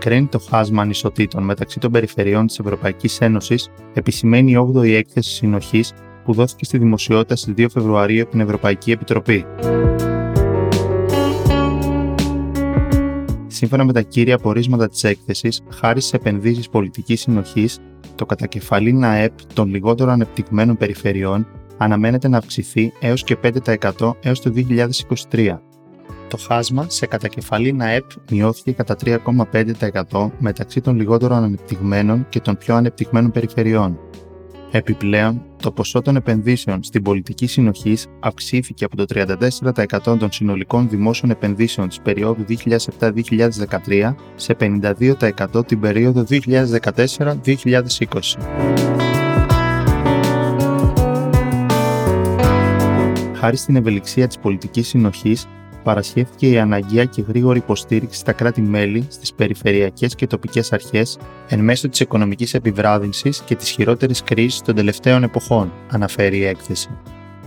απομικραίνει το χάσμα ανισοτήτων μεταξύ των περιφερειών της Ευρωπαϊκής Ένωσης, επισημαίνει η 8η έκθεση συνοχής που δόθηκε στη δημοσιότητα στις 2 Φεβρουαρίου από την Ευρωπαϊκή Επιτροπή. Σύμφωνα με τα κύρια πορίσματα της έκθεσης, χάρη σε επενδύσεις πολιτικής συνοχής, το κατακεφαλήν ΑΕΠ των λιγότερο ανεπτυγμένων περιφερειών αναμένεται να αυξηθεί έως και 5% έως το 2023. Το χάσμα σε κατακεφαλήν ΑΕΠ μειώθηκε κατά 3,5% μεταξύ των λιγότερο ανεπτυγμένων και των πιο ανεπτυγμένων περιφερειών. Επιπλέον, το ποσό των επενδύσεων στην πολιτική συνοχής αυξήθηκε από το 34% των συνολικών δημόσιων επενδύσεων της περίοδου 2007-2013 σε 52% την περίοδο 2014-2020. Χάρη στην ευελιξία της πολιτικής συνοχής, παρασχέθηκε η αναγκαία και γρήγορη υποστήριξη στα κράτη-μέλη, στις περιφερειακές και τοπικές αρχές, εν μέσω της οικονομικής επιβράδυνσης και της χειρότερης κρίσης των τελευταίων εποχών, αναφέρει η έκθεση.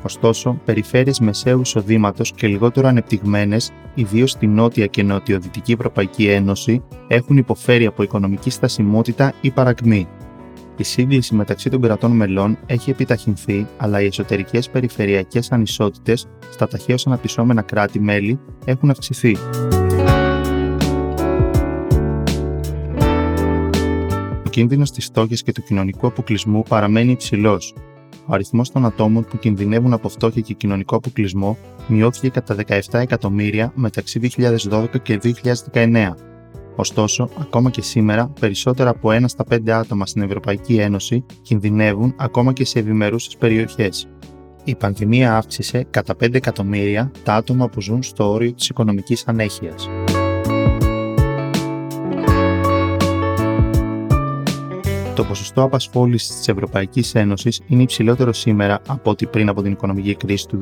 Ωστόσο, περιφέρειες μεσαίου εισοδήματος και λιγότερο ανεπτυγμένες, ιδίως στη Νότια και Νοτιοδυτική Ευρωπαϊκή Ένωση, έχουν υποφέρει από οικονομική στασιμότητα ή παρακμή, η σύγκληση μεταξύ των κρατών μελών έχει επιταχυνθεί, αλλά οι εσωτερικές περιφερειακές ανισότητες στα ταχαίω αναπτυσσόμενα κράτη-μέλη έχουν αυξηθεί. Ο κίνδυνος της φτώχειας και του κοινωνικού αποκλεισμού παραμένει υψηλός. Ο αριθμός των ατόμων που κινδυνεύουν από φτώχεια και κοινωνικό αποκλεισμό μειώθηκε κατά 17 εκατομμύρια μεταξύ 2012 και 2019 Ωστόσο, ακόμα και σήμερα, περισσότερα από ένα στα πέντε άτομα στην Ευρωπαϊκή Ένωση κινδυνεύουν ακόμα και σε ευημερούσες περιοχές. Η πανδημία αύξησε κατά 5 εκατομμύρια τα άτομα που ζουν στο όριο της οικονομικής ανέχειας. Το ποσοστό απασχόλησης της Ευρωπαϊκής Ένωσης είναι υψηλότερο σήμερα από ό,τι πριν από την οικονομική κρίση του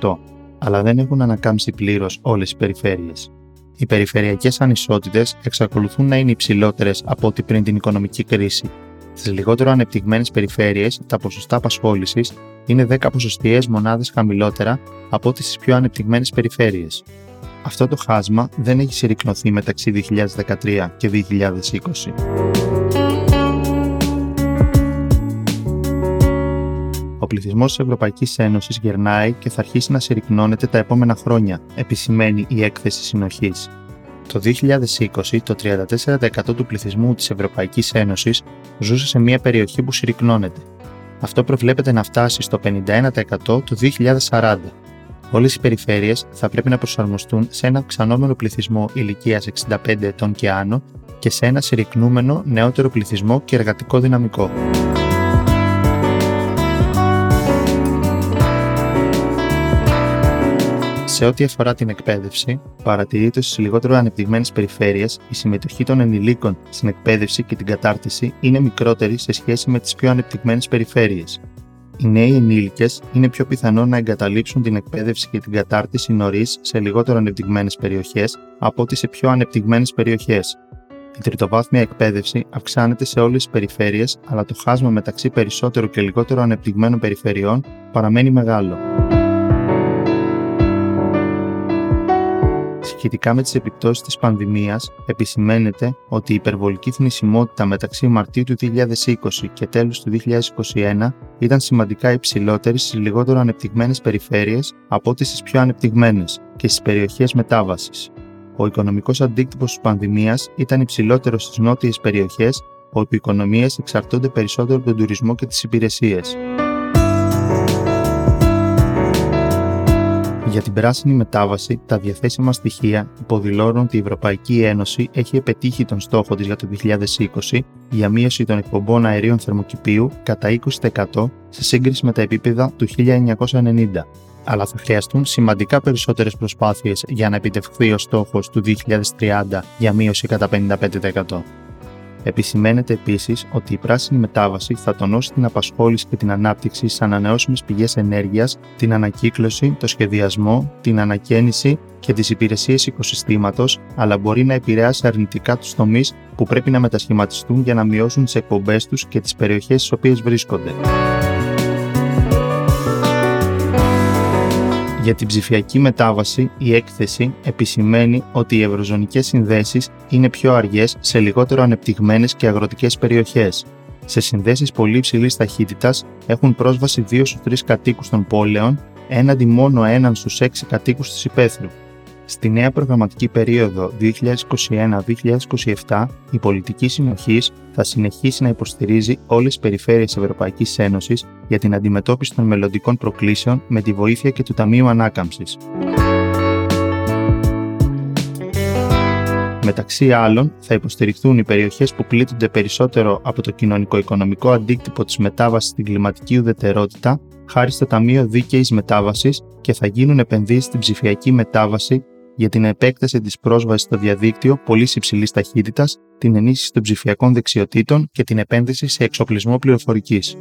2008, αλλά δεν έχουν ανακάμψει πλήρως όλες οι περιφέρειες οι περιφερειακές ανισότητες εξακολουθούν να είναι υψηλότερες από ό,τι πριν την οικονομική κρίση. Στις λιγότερο ανεπτυγμένες περιφέρειες, τα ποσοστά απασχόλησης είναι 10 ποσοστιαίες μονάδες χαμηλότερα από ό,τι στις πιο ανεπτυγμένες περιφέρειες. Αυτό το χάσμα δεν έχει συρρυκνωθεί μεταξύ 2013 και 2020. Πληθυσμός της Ευρωπαϊκής Ένωσης γερνάει και θα αρχίσει να συρρυκνώνεται τα επόμενα χρόνια, επισημαίνει η έκθεση συνοχής. Το 2020, το 34% του πληθυσμού της Ευρωπαϊκής Ένωσης ζούσε σε μια περιοχή που συρρυκνώνεται. Αυτό προβλέπεται να φτάσει στο 51% το 2040. Όλες οι περιφέρειες θα πρέπει να προσαρμοστούν σε ένα αυξανόμενο πληθυσμό ηλικίας 65 ετών και άνω και σε ένα συρρυκνούμενο νεότερο πληθυσμό και εργατικό δυναμικό. Σε ό,τι αφορά την εκπαίδευση, παρατηρείται στις λιγότερο ανεπτυγμένες περιφέρειες η συμμετοχή των ενηλίκων στην εκπαίδευση και την κατάρτιση είναι μικρότερη σε σχέση με τις πιο ανεπτυγμένες περιφέρειες. Οι νέοι ενήλικες είναι πιο πιθανό να εγκαταλείψουν την εκπαίδευση και την κατάρτιση νωρίς σε λιγότερο ανεπτυγμένες περιοχές από ότι σε πιο ανεπτυγμένες περιοχές. Η τριτοβάθμια εκπαίδευση αυξάνεται σε όλες τις περιφέρειες, αλλά το χάσμα μεταξύ περισσότερο και λιγότερο ανεπτυγμένων περιφερειών παραμένει μεγάλο. Σχετικά με τις επιπτώσεις της πανδημίας, επισημαίνεται ότι η υπερβολική θνησιμότητα μεταξύ Μαρτίου του 2020 και τέλους του 2021 ήταν σημαντικά υψηλότερη στις λιγότερο ανεπτυγμένες περιφέρειες από ό,τι στις πιο ανεπτυγμένες και στις περιοχές μετάβασης. Ο οικονομικός αντίκτυπος της πανδημίας ήταν υψηλότερος στις νότιες περιοχές, όπου οι οικονομίες εξαρτώνται περισσότερο από τον τουρισμό και τις υπηρεσίες. Για την πράσινη μετάβαση, τα διαθέσιμα στοιχεία υποδηλώνουν ότι η Ευρωπαϊκή Ένωση έχει επιτύχει τον στόχο της για το 2020 για μείωση των εκπομπών αερίων θερμοκηπίου κατά 20% σε σύγκριση με τα επίπεδα του 1990. Αλλά θα χρειαστούν σημαντικά περισσότερες προσπάθειες για να επιτευχθεί ο στόχος του 2030 για μείωση κατά 55%. Επισημαίνεται επίσης ότι η πράσινη μετάβαση θα τονώσει την απασχόληση και την ανάπτυξη σε ανανεώσιμες πηγές ενέργειας, την ανακύκλωση, το σχεδιασμό, την ανακαίνιση και τις υπηρεσίες οικοσυστήματος, αλλά μπορεί να επηρεάσει αρνητικά τους τομείς που πρέπει να μετασχηματιστούν για να μειώσουν τις εκπομπές τους και τις περιοχές στις οποίες βρίσκονται. Για την ψηφιακή μετάβαση, η έκθεση επισημαίνει ότι οι ευρωζωνικές συνδέσεις είναι πιο αργές σε λιγότερο ανεπτυγμένες και αγροτικές περιοχές. Σε συνδέσεις πολύ υψηλής ταχύτητας έχουν πρόσβαση 2 στους 3 κατοίκους των πόλεων, έναντι μόνο έναν στους 6 κατοίκους της υπαίθρου. Στη νέα προγραμματική περίοδο 2021-2027, η πολιτική συνοχής θα συνεχίσει να υποστηρίζει όλες τις περιφέρειες Ευρωπαϊκής Ένωσης για την αντιμετώπιση των μελλοντικών προκλήσεων με τη βοήθεια και του Ταμείου Ανάκαμψης. Μεταξύ άλλων, θα υποστηριχθούν οι περιοχές που πλήττονται περισσότερο από το κοινωνικό-οικονομικό αντίκτυπο της μετάβασης στην κλιματική ουδετερότητα, χάρη στο Ταμείο Δίκαιης Μετάβασης και θα γίνουν επενδύσεις στην ψηφιακή μετάβαση για την επέκταση της πρόσβασης στο διαδίκτυο πολύς υψηλής ταχύτητας, την ενίσχυση των ψηφιακών δεξιοτήτων και την επένδυση σε εξοπλισμό πληροφορικής.